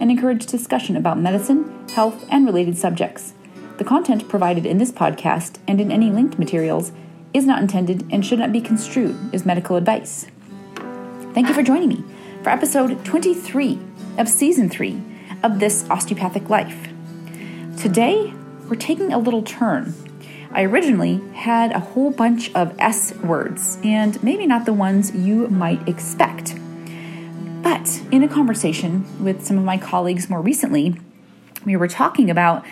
and encourage discussion about medicine, health, and related subjects. The content provided in this podcast and in any linked materials is not intended and should not be construed as medical advice. Thank you for joining me for episode 23 of season 3 of This Osteopathic Life. Today, we're taking a little turn. I originally had a whole bunch of S words, and maybe not the ones you might expect. But in a conversation with some of my colleagues more recently, we were talking about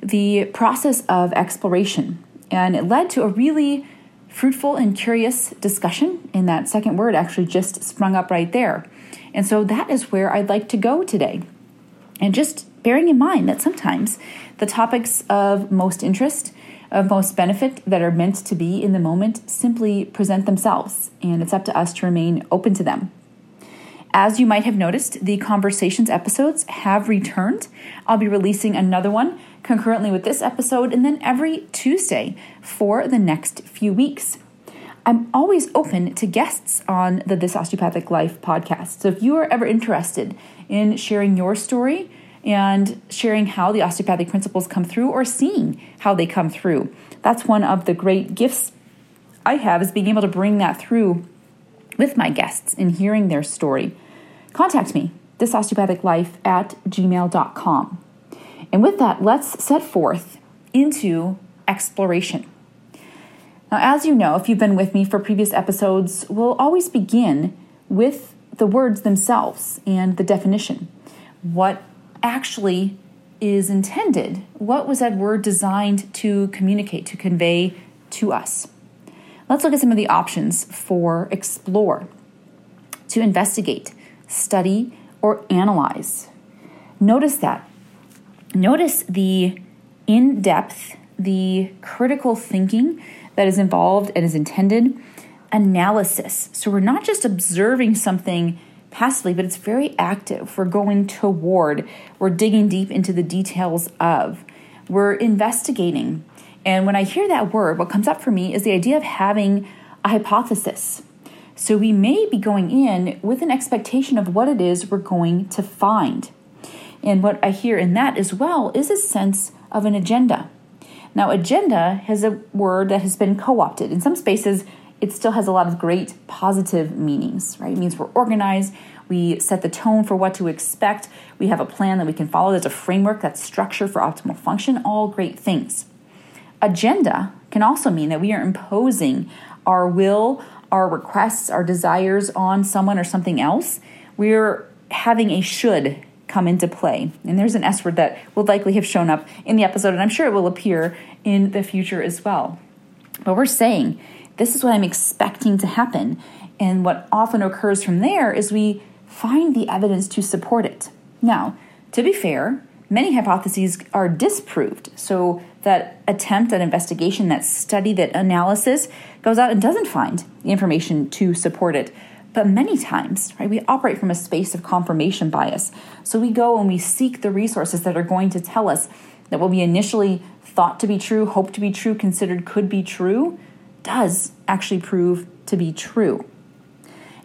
the process of exploration, and it led to a really fruitful and curious discussion. And that second word actually just sprung up right there. And so that is where I'd like to go today. And just bearing in mind that sometimes the topics of most interest, of most benefit that are meant to be in the moment simply present themselves, and it's up to us to remain open to them. As you might have noticed, the Conversations episodes have returned. I'll be releasing another one concurrently with this episode and then every Tuesday for the next few weeks. I'm always open to guests on the This Osteopathic Life podcast. So if you are ever interested in sharing your story and sharing how the osteopathic principles come through or seeing how they come through, that's one of the great gifts I have is being able to bring that through with my guests and hearing their story contact me, thisosteopathiclife at gmail.com. And with that, let's set forth into exploration. Now, as you know, if you've been with me for previous episodes, we'll always begin with the words themselves and the definition. What actually is intended? What was that word designed to communicate, to convey to us? Let's look at some of the options for explore, to investigate, study, or analyze. Notice that. Notice the in depth, the critical thinking that is involved and is intended, analysis. So we're not just observing something passively, but it's very active. We're going toward, we're digging deep into the details of, we're investigating. And when I hear that word, what comes up for me is the idea of having a hypothesis. So we may be going in with an expectation of what it is we're going to find. And what I hear in that as well is a sense of an agenda. Now, agenda has a word that has been co opted. In some spaces, it still has a lot of great positive meanings, right? It means we're organized, we set the tone for what to expect, we have a plan that we can follow, there's a framework, that's structure for optimal function, all great things. Agenda can also mean that we are imposing our will, our requests, our desires on someone or something else, we're having a should come into play. And there's an S word that will likely have shown up in the episode, and I'm sure it will appear in the future as well. But we're saying, this is what I'm expecting to happen. And what often occurs from there is we find the evidence to support it. Now, to be fair, many hypotheses are disproved. So that attempt, that investigation, that study, that analysis goes out and doesn't find the information to support it. But many times, right, we operate from a space of confirmation bias. So we go and we seek the resources that are going to tell us that what we initially thought to be true, hoped to be true, considered could be true, does actually prove to be true.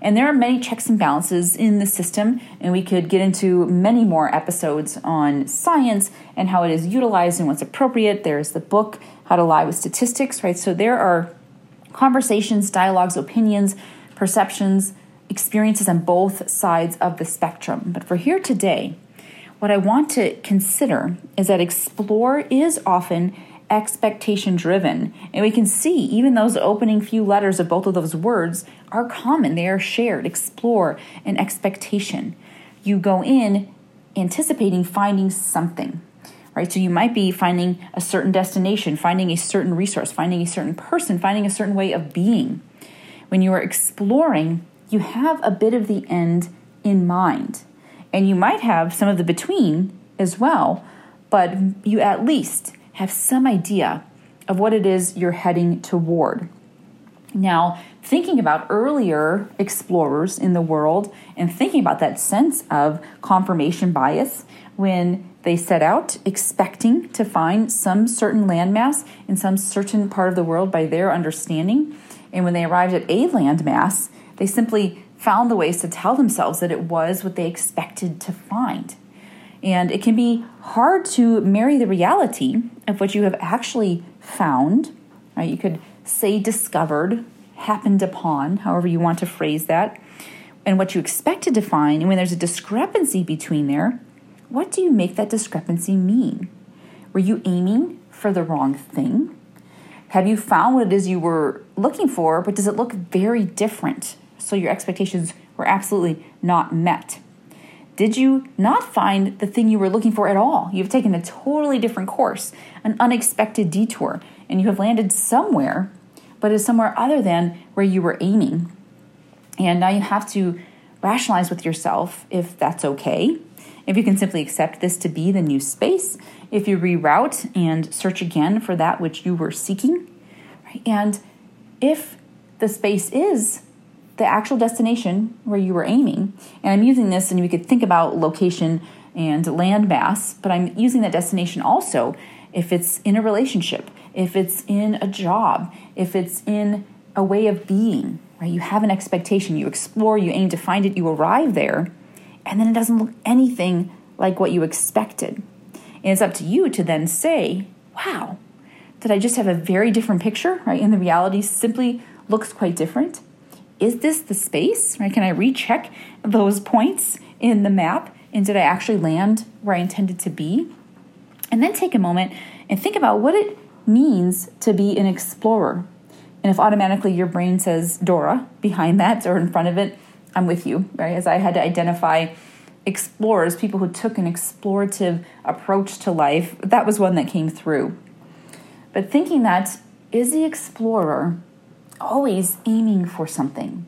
And there are many checks and balances in the system, and we could get into many more episodes on science and how it is utilized and what's appropriate. There's the book, How to Lie with Statistics, right? So there are conversations, dialogues, opinions, perceptions, experiences on both sides of the spectrum. But for here today, what I want to consider is that explore is often expectation driven. And we can see even those opening few letters of both of those words are common, they are shared explore and expectation. You go in anticipating finding something. Right? So you might be finding a certain destination, finding a certain resource, finding a certain person, finding a certain way of being. When you are exploring, you have a bit of the end in mind. And you might have some of the between as well, but you at least have some idea of what it is you're heading toward. Now, thinking about earlier explorers in the world and thinking about that sense of confirmation bias when they set out expecting to find some certain landmass in some certain part of the world by their understanding, and when they arrived at a landmass, they simply found the ways to tell themselves that it was what they expected to find. And it can be hard to marry the reality of what you have actually found. Right? You could say discovered, happened upon, however you want to phrase that, and what you expected to find. And when there's a discrepancy between there, what do you make that discrepancy mean? Were you aiming for the wrong thing? Have you found what it is you were looking for, but does it look very different? So your expectations were absolutely not met. Did you not find the thing you were looking for at all? You've taken a totally different course, an unexpected detour, and you have landed somewhere, but it's somewhere other than where you were aiming. And now you have to rationalize with yourself if that's okay, if you can simply accept this to be the new space, if you reroute and search again for that which you were seeking, right? and if the space is the actual destination where you were aiming. And I'm using this, and we could think about location and landmass, but I'm using that destination also if it's in a relationship, if it's in a job, if it's in a way of being, right? You have an expectation, you explore, you aim to find it, you arrive there, and then it doesn't look anything like what you expected. And it's up to you to then say, wow, did I just have a very different picture, right? And the reality simply looks quite different is this the space? Right? Can I recheck those points in the map? And did I actually land where I intended to be? And then take a moment and think about what it means to be an explorer. And if automatically your brain says Dora behind that or in front of it, I'm with you, right? As I had to identify explorers, people who took an explorative approach to life, that was one that came through. But thinking that is the explorer always aiming for something.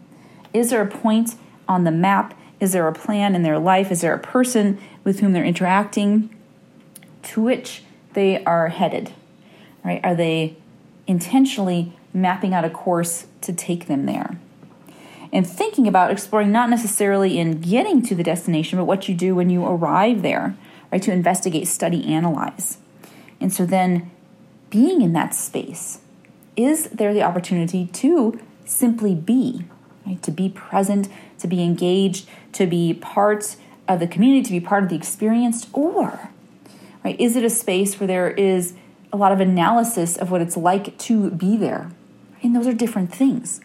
Is there a point on the map? Is there a plan in their life? Is there a person with whom they're interacting to which they are headed? Right? Are they intentionally mapping out a course to take them there? And thinking about exploring not necessarily in getting to the destination, but what you do when you arrive there, right? To investigate, study, analyze. And so then being in that space, is there the opportunity to simply be, right? To be present, to be engaged, to be part of the community, to be part of the experience, or right, is it a space where there is a lot of analysis of what it's like to be there? And those are different things.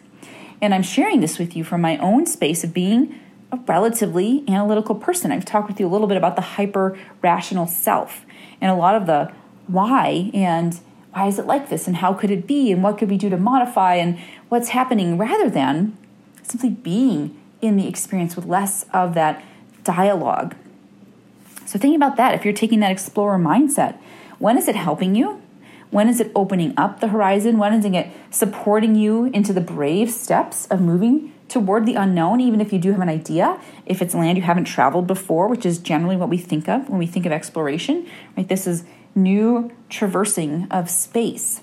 And I'm sharing this with you from my own space of being a relatively analytical person. I've talked with you a little bit about the hyper rational self and a lot of the why and why is it like this and how could it be and what could we do to modify and what's happening rather than simply being in the experience with less of that dialogue. So, thinking about that, if you're taking that explorer mindset, when is it helping you? When is it opening up the horizon? When is it supporting you into the brave steps of moving toward the unknown, even if you do have an idea? If it's land you haven't traveled before, which is generally what we think of when we think of exploration, right? This is new traversing of space.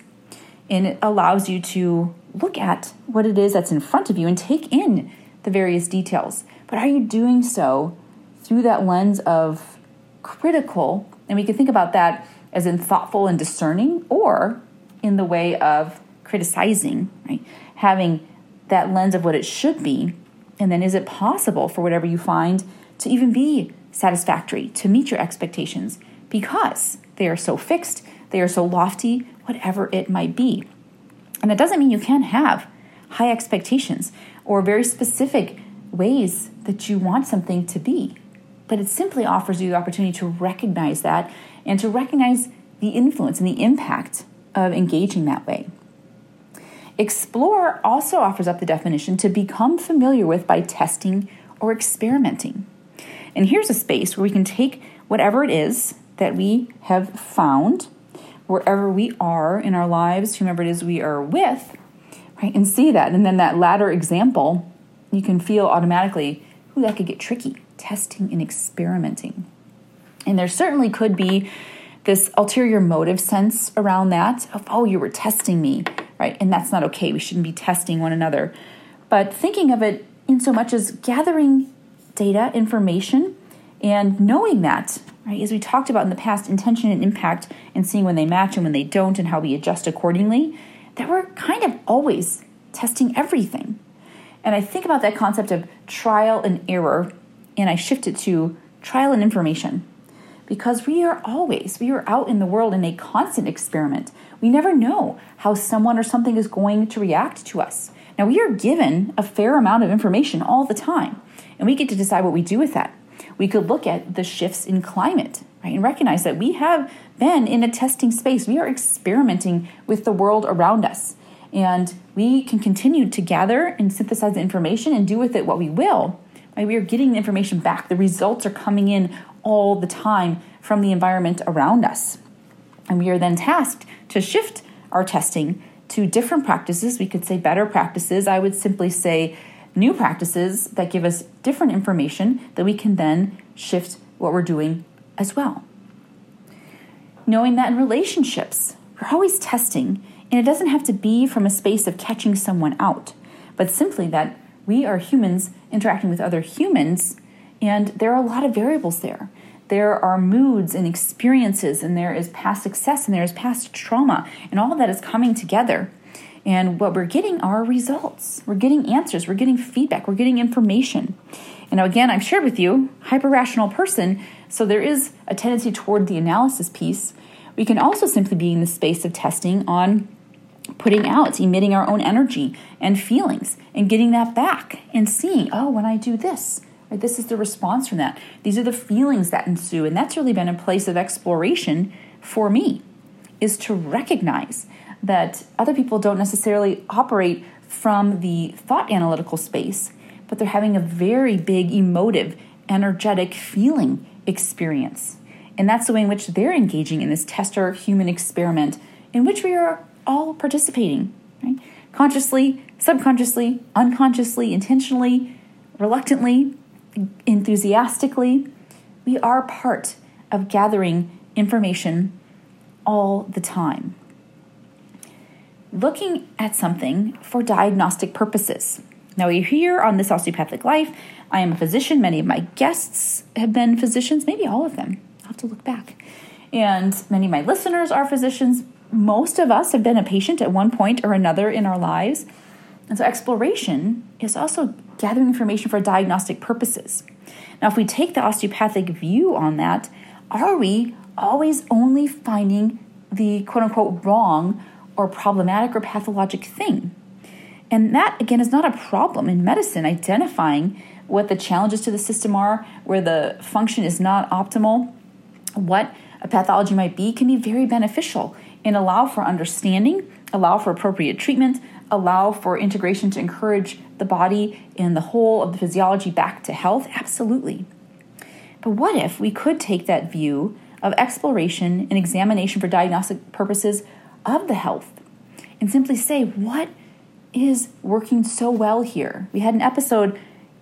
And it allows you to look at what it is that's in front of you and take in the various details. But are you doing so through that lens of critical? And we can think about that as in thoughtful and discerning, or in the way of criticizing, right? Having that lens of what it should be. And then is it possible for whatever you find to even be satisfactory, to meet your expectations? Because they are so fixed, they are so lofty, whatever it might be. And that doesn't mean you can't have high expectations or very specific ways that you want something to be. But it simply offers you the opportunity to recognize that and to recognize the influence and the impact of engaging that way. Explore also offers up the definition to become familiar with by testing or experimenting. And here's a space where we can take whatever it is that we have found wherever we are in our lives, whomever it is we are with, right? And see that. And then that latter example, you can feel automatically, ooh, that could get tricky, testing and experimenting. And there certainly could be this ulterior motive sense around that of, oh, you were testing me, right? And that's not okay. We shouldn't be testing one another. But thinking of it in so much as gathering data, information, and knowing that, right, as we talked about in the past, intention and impact, and seeing when they match and when they don't, and how we adjust accordingly, that we're kind of always testing everything. And I think about that concept of trial and error, and I shift it to trial and information. Because we are always, we are out in the world in a constant experiment. We never know how someone or something is going to react to us. Now, we are given a fair amount of information all the time, and we get to decide what we do with that. We could look at the shifts in climate, right, and recognize that we have been in a testing space. We are experimenting with the world around us. And we can continue to gather and synthesize the information and do with it what we will. Right? We are getting the information back. The results are coming in all the time from the environment around us. And we are then tasked to shift our testing to different practices. We could say better practices. I would simply say new practices that give us different information that we can then shift what we're doing as well. Knowing that in relationships, we're always testing, and it doesn't have to be from a space of catching someone out, but simply that we are humans interacting with other humans, and there are a lot of variables there. There are moods and experiences, and there is past success, and there is past trauma, and all of that is coming together. And what we're getting are results. We're getting answers, we're getting feedback, we're getting information. And now, again, I've shared with you, hyper rational person, so there is a tendency toward the analysis piece. We can also simply be in the space of testing on putting out, emitting our own energy and feelings and getting that back and seeing, oh, when I do this, right, this is the response from that. These are the feelings that ensue. And that's really been a place of exploration for me, is to recognize that other people don't necessarily operate from the thought analytical space, but they're having a very big emotive, energetic feeling experience. And that's the way in which they're engaging in this tester human experiment in which we are all participating, right? Consciously, subconsciously, unconsciously, intentionally, reluctantly, enthusiastically. We are part of gathering information all the time. Looking at something for diagnostic purposes. Now, we're here on this osteopathic life. I am a physician. Many of my guests have been physicians, maybe all of them. I'll have to look back. And many of my listeners are physicians, most of us have been a patient at one point or another in our lives. And so exploration is also gathering information for diagnostic purposes. Now, if we take the osteopathic view on that, are we always only finding the quote unquote wrong or problematic or pathologic thing? And that, again, is not a problem in medicine, identifying what the challenges to the system are, where the function is not optimal, what a pathology might be, can be very beneficial and allow for understanding, allow for appropriate treatment, allow for integration to encourage the body and the whole of the physiology back to health? Absolutely. But what if we could take that view of exploration and examination for diagnostic purposes of the health and simply say, what is working so well here? We had an episode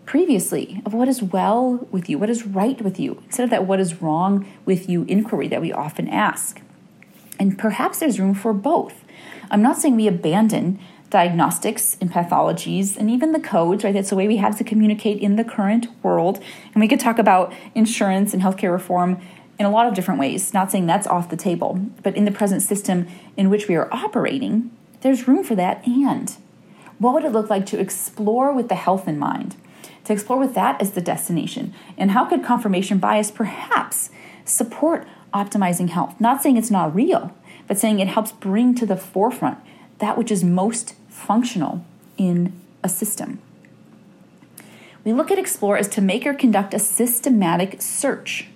previously of what is well with you, what is right with you, instead of that what is wrong with you inquiry that we often ask. And perhaps there's room for both. I'm not saying we abandon diagnostics and pathologies and even the codes, right? That's the way we have to communicate in the current world. And we could talk about insurance and healthcare reform in a lot of different ways. Not saying that's off the table, but in the present system in which we are operating, there's room for that. And what would it look like to explore with the health in mind? To explore with that as the destination? And how could confirmation bias perhaps support optimizing health. Not saying it's not real, but saying it helps bring to the forefront that which is most functional in a system. We look at Explore as to make or conduct a systematic search.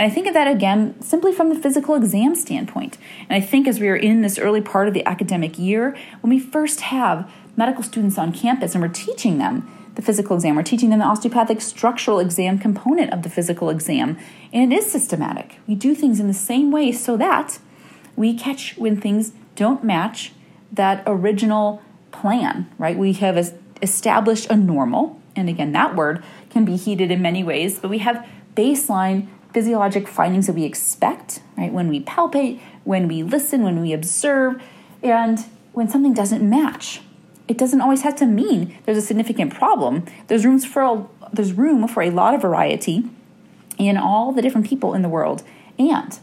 And I think of that again simply from the physical exam standpoint. And I think as we are in this early part of the academic year, when we first have medical students on campus and we're teaching them the physical exam. We're teaching them the osteopathic structural exam component of the physical exam. And it is systematic. We do things in the same way so that we catch when things don't match that original plan, right? We have established a normal, and again, that word can be heated in many ways, but we have baseline physiologic findings that we expect, right? When we palpate, when we listen, when we observe, and when something doesn't match. It doesn't always have to mean there's a significant problem. There's rooms for a, there's room for a lot of variety in all the different people in the world. And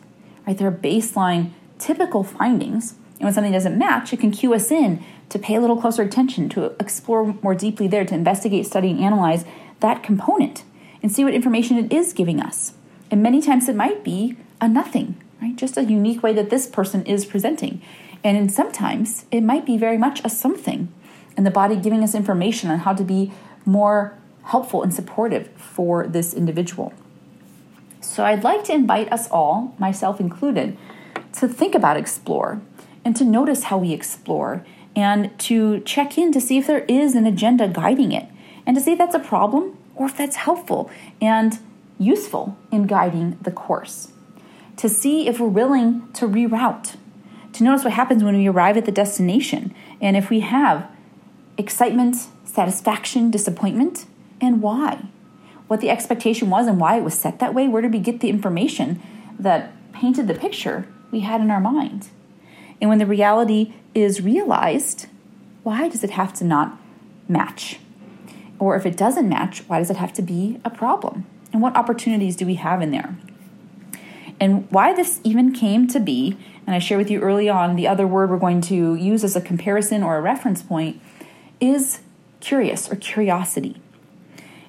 right, there are baseline typical findings. And when something doesn't match, it can cue us in to pay a little closer attention, to explore more deeply there, to investigate, study, and analyze that component and see what information it is giving us. And many times it might be a nothing, right? Just a unique way that this person is presenting. And sometimes it might be very much a something, and the body giving us information on how to be more helpful and supportive for this individual. So I'd like to invite us all, myself included, to think about explore and to notice how we explore and to check in to see if there is an agenda guiding it and to see if that's a problem or if that's helpful and useful in guiding the course. To see if we're willing to reroute, to notice what happens when we arrive at the destination, and if we have excitement, satisfaction, disappointment, and why. What the expectation was and why it was set that way. Where did we get the information that painted the picture we had in our mind? And when the reality is realized, why does it have to not match? Or if it doesn't match, why does it have to be a problem? And what opportunities do we have in there? And why this even came to be, and I share with you early on the other word we're going to use as a comparison or a reference point, is curious or curiosity.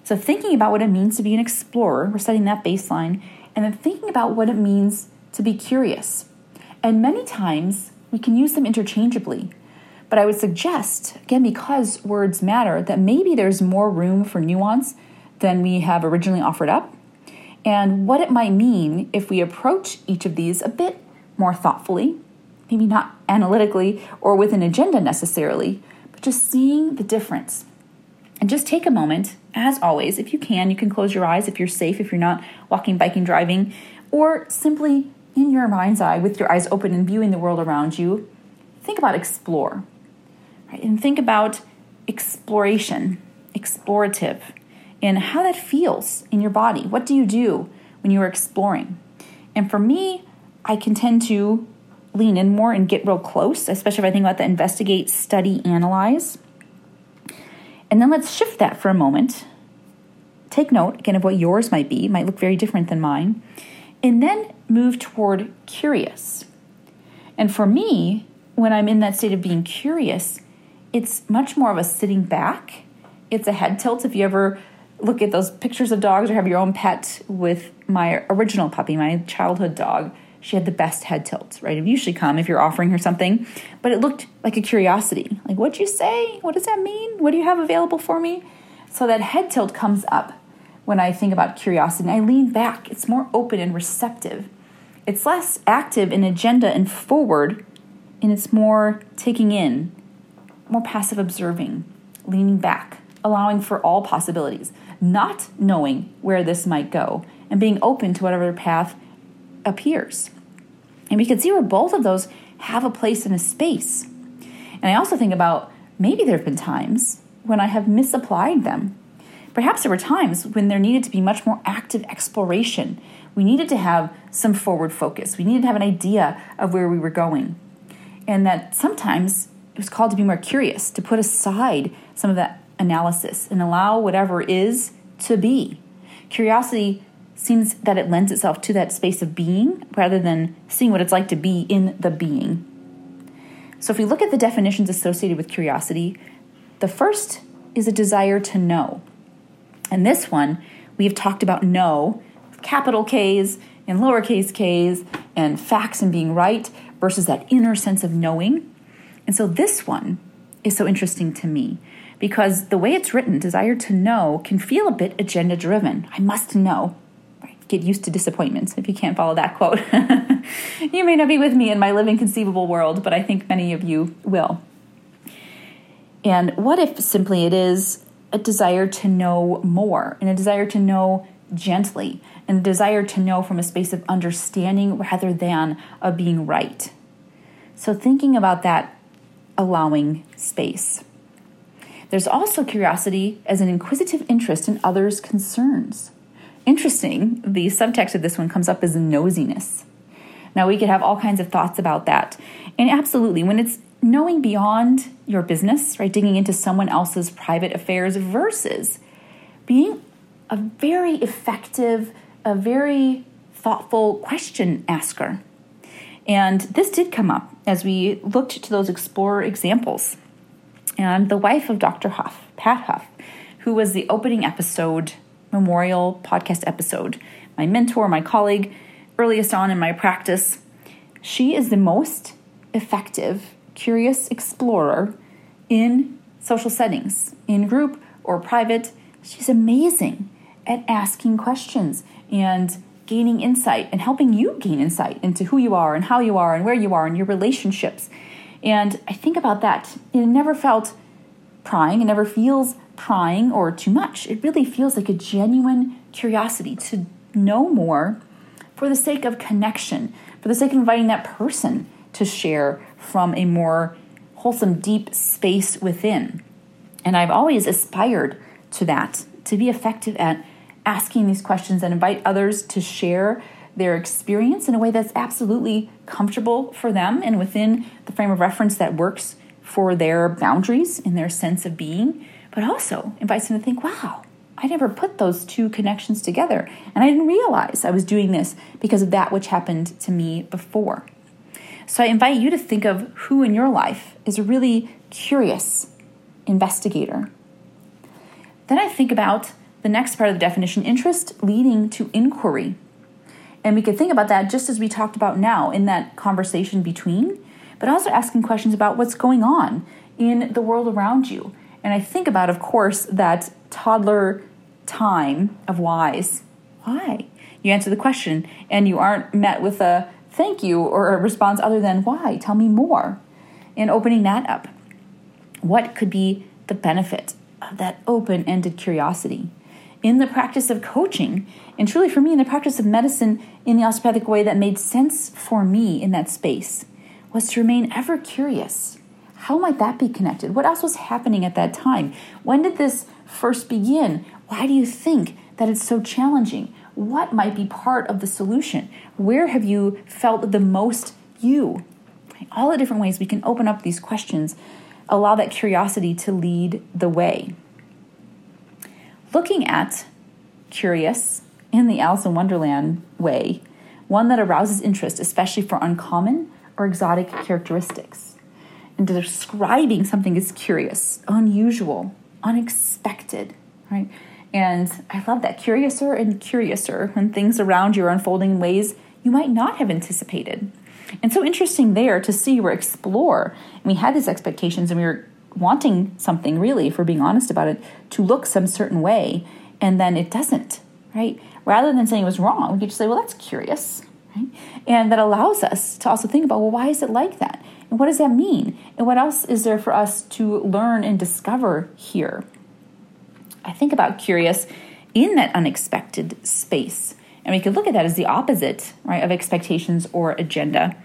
So, thinking about what it means to be an explorer, we're setting that baseline, and then thinking about what it means to be curious. And many times we can use them interchangeably. But I would suggest, again, because words matter, that maybe there's more room for nuance than we have originally offered up, and what it might mean if we approach each of these a bit more thoughtfully, maybe not analytically or with an agenda necessarily, but just seeing the difference. And just take a moment, as always, if you can, you can close your eyes if you're safe, if you're not walking, biking, driving, or simply in your mind's eye with your eyes open and viewing the world around you, think about explore. Right? And think about exploration, explorative, and how that feels in your body. What do you do when you are exploring? And for me, I can tend to lean in more and get real close, especially if I think about the investigate, study, analyze. And then let's shift that for a moment. Take note again of what yours might be, it might look very different than mine. And then move toward curious. And for me, when I'm in that state of being curious, it's much more of a sitting back. It's a head tilt. If you ever look at those pictures of dogs or have your own pet with my original puppy, my childhood dog, she had the best head tilt, right? It usually come if you're offering her something, but it looked like a curiosity. Like, what'd you say? What does that mean? What do you have available for me? So that head tilt comes up when I think about curiosity. And I lean back. It's more open and receptive. It's less active in agenda and forward, and it's more taking in, more passive observing, leaning back, allowing for all possibilities, not knowing where this might go, and being open to whatever path appears. And we can see where both of those have a place in a space. And I also think about maybe there have been times when I have misapplied them. Perhaps there were times when there needed to be much more active exploration. We needed to have some forward focus. We needed to have an idea of where we were going. And that sometimes it was called to be more curious, to put aside some of that analysis and allow whatever is to be. Curiosity seems that it lends itself to that space of being rather than seeing what it's like to be in the being. So, if we look at the definitions associated with curiosity, the first is a desire to know. And this one, we have talked about know, capital K's and lowercase k's, and facts and being right versus that inner sense of knowing. And so, this one is so interesting to me because the way it's written, desire to know, can feel a bit agenda driven. I must know get used to disappointments if you can't follow that quote. you may not be with me in my living conceivable world, but I think many of you will. And what if simply it is a desire to know more and a desire to know gently and a desire to know from a space of understanding rather than of being right? So, thinking about that allowing space. There's also curiosity as an inquisitive interest in others' concerns Interesting, the subtext of this one comes up as nosiness. Now, we could have all kinds of thoughts about that. And absolutely, when it's knowing beyond your business, right, digging into someone else's private affairs versus being a very effective, a very thoughtful question asker. And this did come up as we looked to those explorer examples. And the wife of Dr. Huff, Pat Huff, who was the opening episode, memorial podcast episode, my mentor, my colleague, earliest on in my practice, she is the most effective, curious explorer in social settings, in group or private. She's amazing at asking questions and gaining insight and helping you gain insight into who you are and how you are and where you are and your relationships. And I think about that. It never felt prying, it never feels prying or too much. It really feels like a genuine curiosity to know more for the sake of connection, for the sake of inviting that person to share from a more wholesome, deep space within. And I've always aspired to that, to be effective at asking these questions and invite others to share their experience in a way that's absolutely comfortable for them and within the frame of reference that works for their boundaries and their sense of being, but also invites them to think, wow, I never put those two connections together. And I didn't realize I was doing this because of that which happened to me before. So I invite you to think of who in your life is a really curious investigator. Then I think about the next part of the definition interest leading to inquiry. And we could think about that just as we talked about now in that conversation between, but also asking questions about what's going on in the world around you. And I think about, of course, that toddler time of whys. Why? You answer the question and you aren't met with a thank you or a response other than why? Tell me more. And opening that up. What could be the benefit of that open ended curiosity? In the practice of coaching, and truly for me, in the practice of medicine in the osteopathic way that made sense for me in that space, was to remain ever curious. How might that be connected? What else was happening at that time? When did this first begin? Why do you think that it's so challenging? What might be part of the solution? Where have you felt the most you? All the different ways we can open up these questions, allow that curiosity to lead the way looking at curious in the Alice in Wonderland way, one that arouses interest, especially for uncommon or exotic characteristics. And describing something as curious, unusual, unexpected, right? And I love that curiouser and curiouser when things around you are unfolding in ways you might not have anticipated. And so interesting there to see or explore. And we had these expectations and we were wanting something really, if we're being honest about it, to look some certain way, and then it doesn't, right? Rather than saying it was wrong, we could just say, well, that's curious, right? And that allows us to also think about, well, why is it like that? And what does that mean? And what else is there for us to learn and discover here? I think about curious in that unexpected space. And we could look at that as the opposite, right, of expectations or agenda.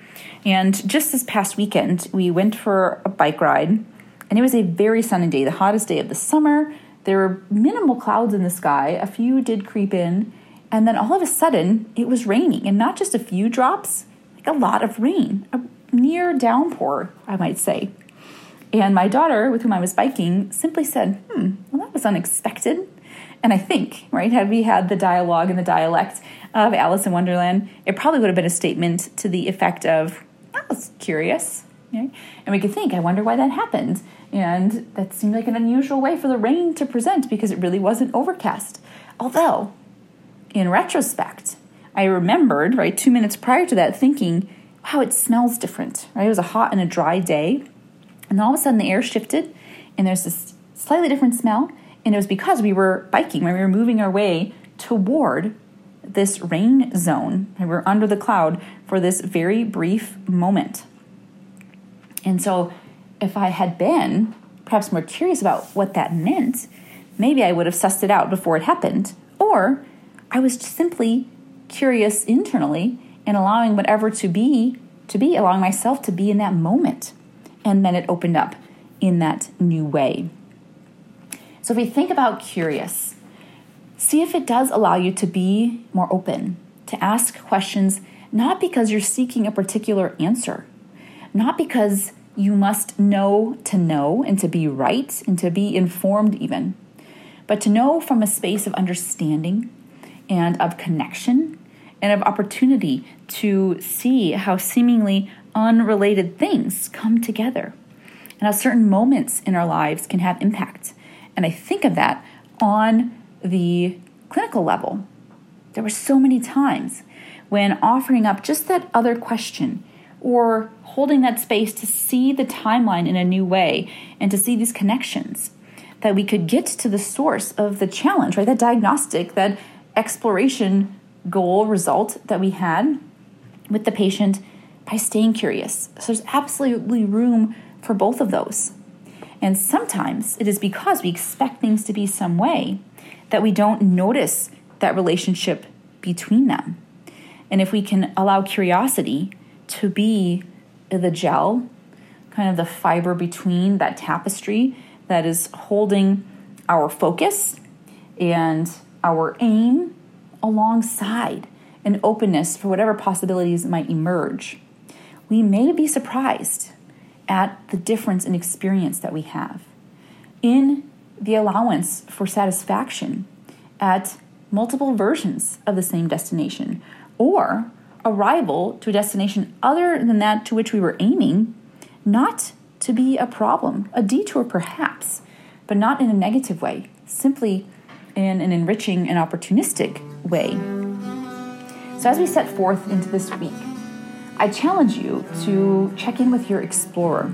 And just this past weekend, we went for a bike ride and it was a very sunny day, the hottest day of the summer. There were minimal clouds in the sky, a few did creep in, and then all of a sudden it was raining, and not just a few drops, like a lot of rain, a near downpour, I might say. And my daughter, with whom I was biking, simply said, Hmm, well, that was unexpected. And I think, right, had we had the dialogue and the dialect of Alice in Wonderland, it probably would have been a statement to the effect of, That was curious. And we could think, I wonder why that happened. And that seemed like an unusual way for the rain to present because it really wasn't overcast. Although, in retrospect, I remembered, right, two minutes prior to that, thinking, wow, it smells different, right? It was a hot and a dry day. And all of a sudden the air shifted and there's this slightly different smell. And it was because we were biking, when we were moving our way toward this rain zone. We were under the cloud for this very brief moment. And so if I had been perhaps more curious about what that meant, maybe I would have sussed it out before it happened. Or I was simply curious internally and allowing whatever to be to be, allowing myself to be in that moment. And then it opened up in that new way. So if we think about curious, See if it does allow you to be more open, to ask questions not because you're seeking a particular answer, not because you must know to know and to be right and to be informed, even, but to know from a space of understanding and of connection and of opportunity to see how seemingly unrelated things come together and how certain moments in our lives can have impact. And I think of that on the clinical level. There were so many times when offering up just that other question or holding that space to see the timeline in a new way and to see these connections that we could get to the source of the challenge, right? That diagnostic, that exploration goal result that we had with the patient by staying curious. So there's absolutely room for both of those. And sometimes it is because we expect things to be some way that we don't notice that relationship between them. And if we can allow curiosity to be the gel, kind of the fiber between that tapestry that is holding our focus and our aim alongside an openness for whatever possibilities might emerge, we may be surprised at the difference in experience that we have in the allowance for satisfaction at multiple versions of the same destination or arrival to a destination other than that to which we were aiming not to be a problem, a detour perhaps, but not in a negative way, simply in an enriching and opportunistic way. So, as we set forth into this week, I challenge you to check in with your explorer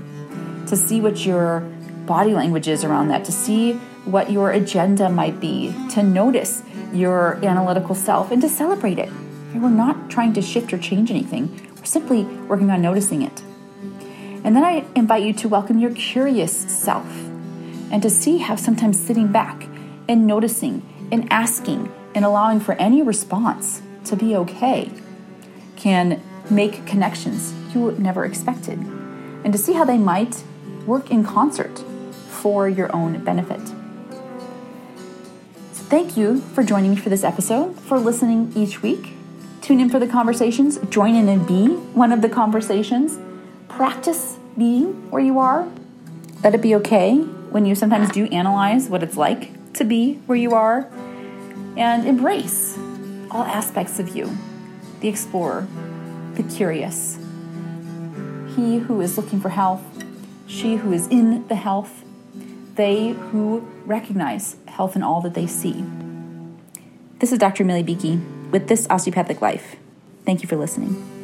to see what your body language is around that, to see what your agenda might be, to notice your analytical self, and to celebrate it. We're not trying to shift or change anything, we're simply working on noticing it. And then I invite you to welcome your curious self and to see how sometimes sitting back and noticing and asking and allowing for any response to be okay can make connections you never expected and to see how they might work in concert for your own benefit. So thank you for joining me for this episode, for listening each week. Tune in for the conversations, join in and be one of the conversations practice being where you are. Let it be okay when you sometimes do analyze what it's like to be where you are. And embrace all aspects of you the explorer, the curious, he who is looking for health, she who is in the health, they who recognize health in all that they see. This is Dr. Millie Beakey with This Osteopathic Life. Thank you for listening.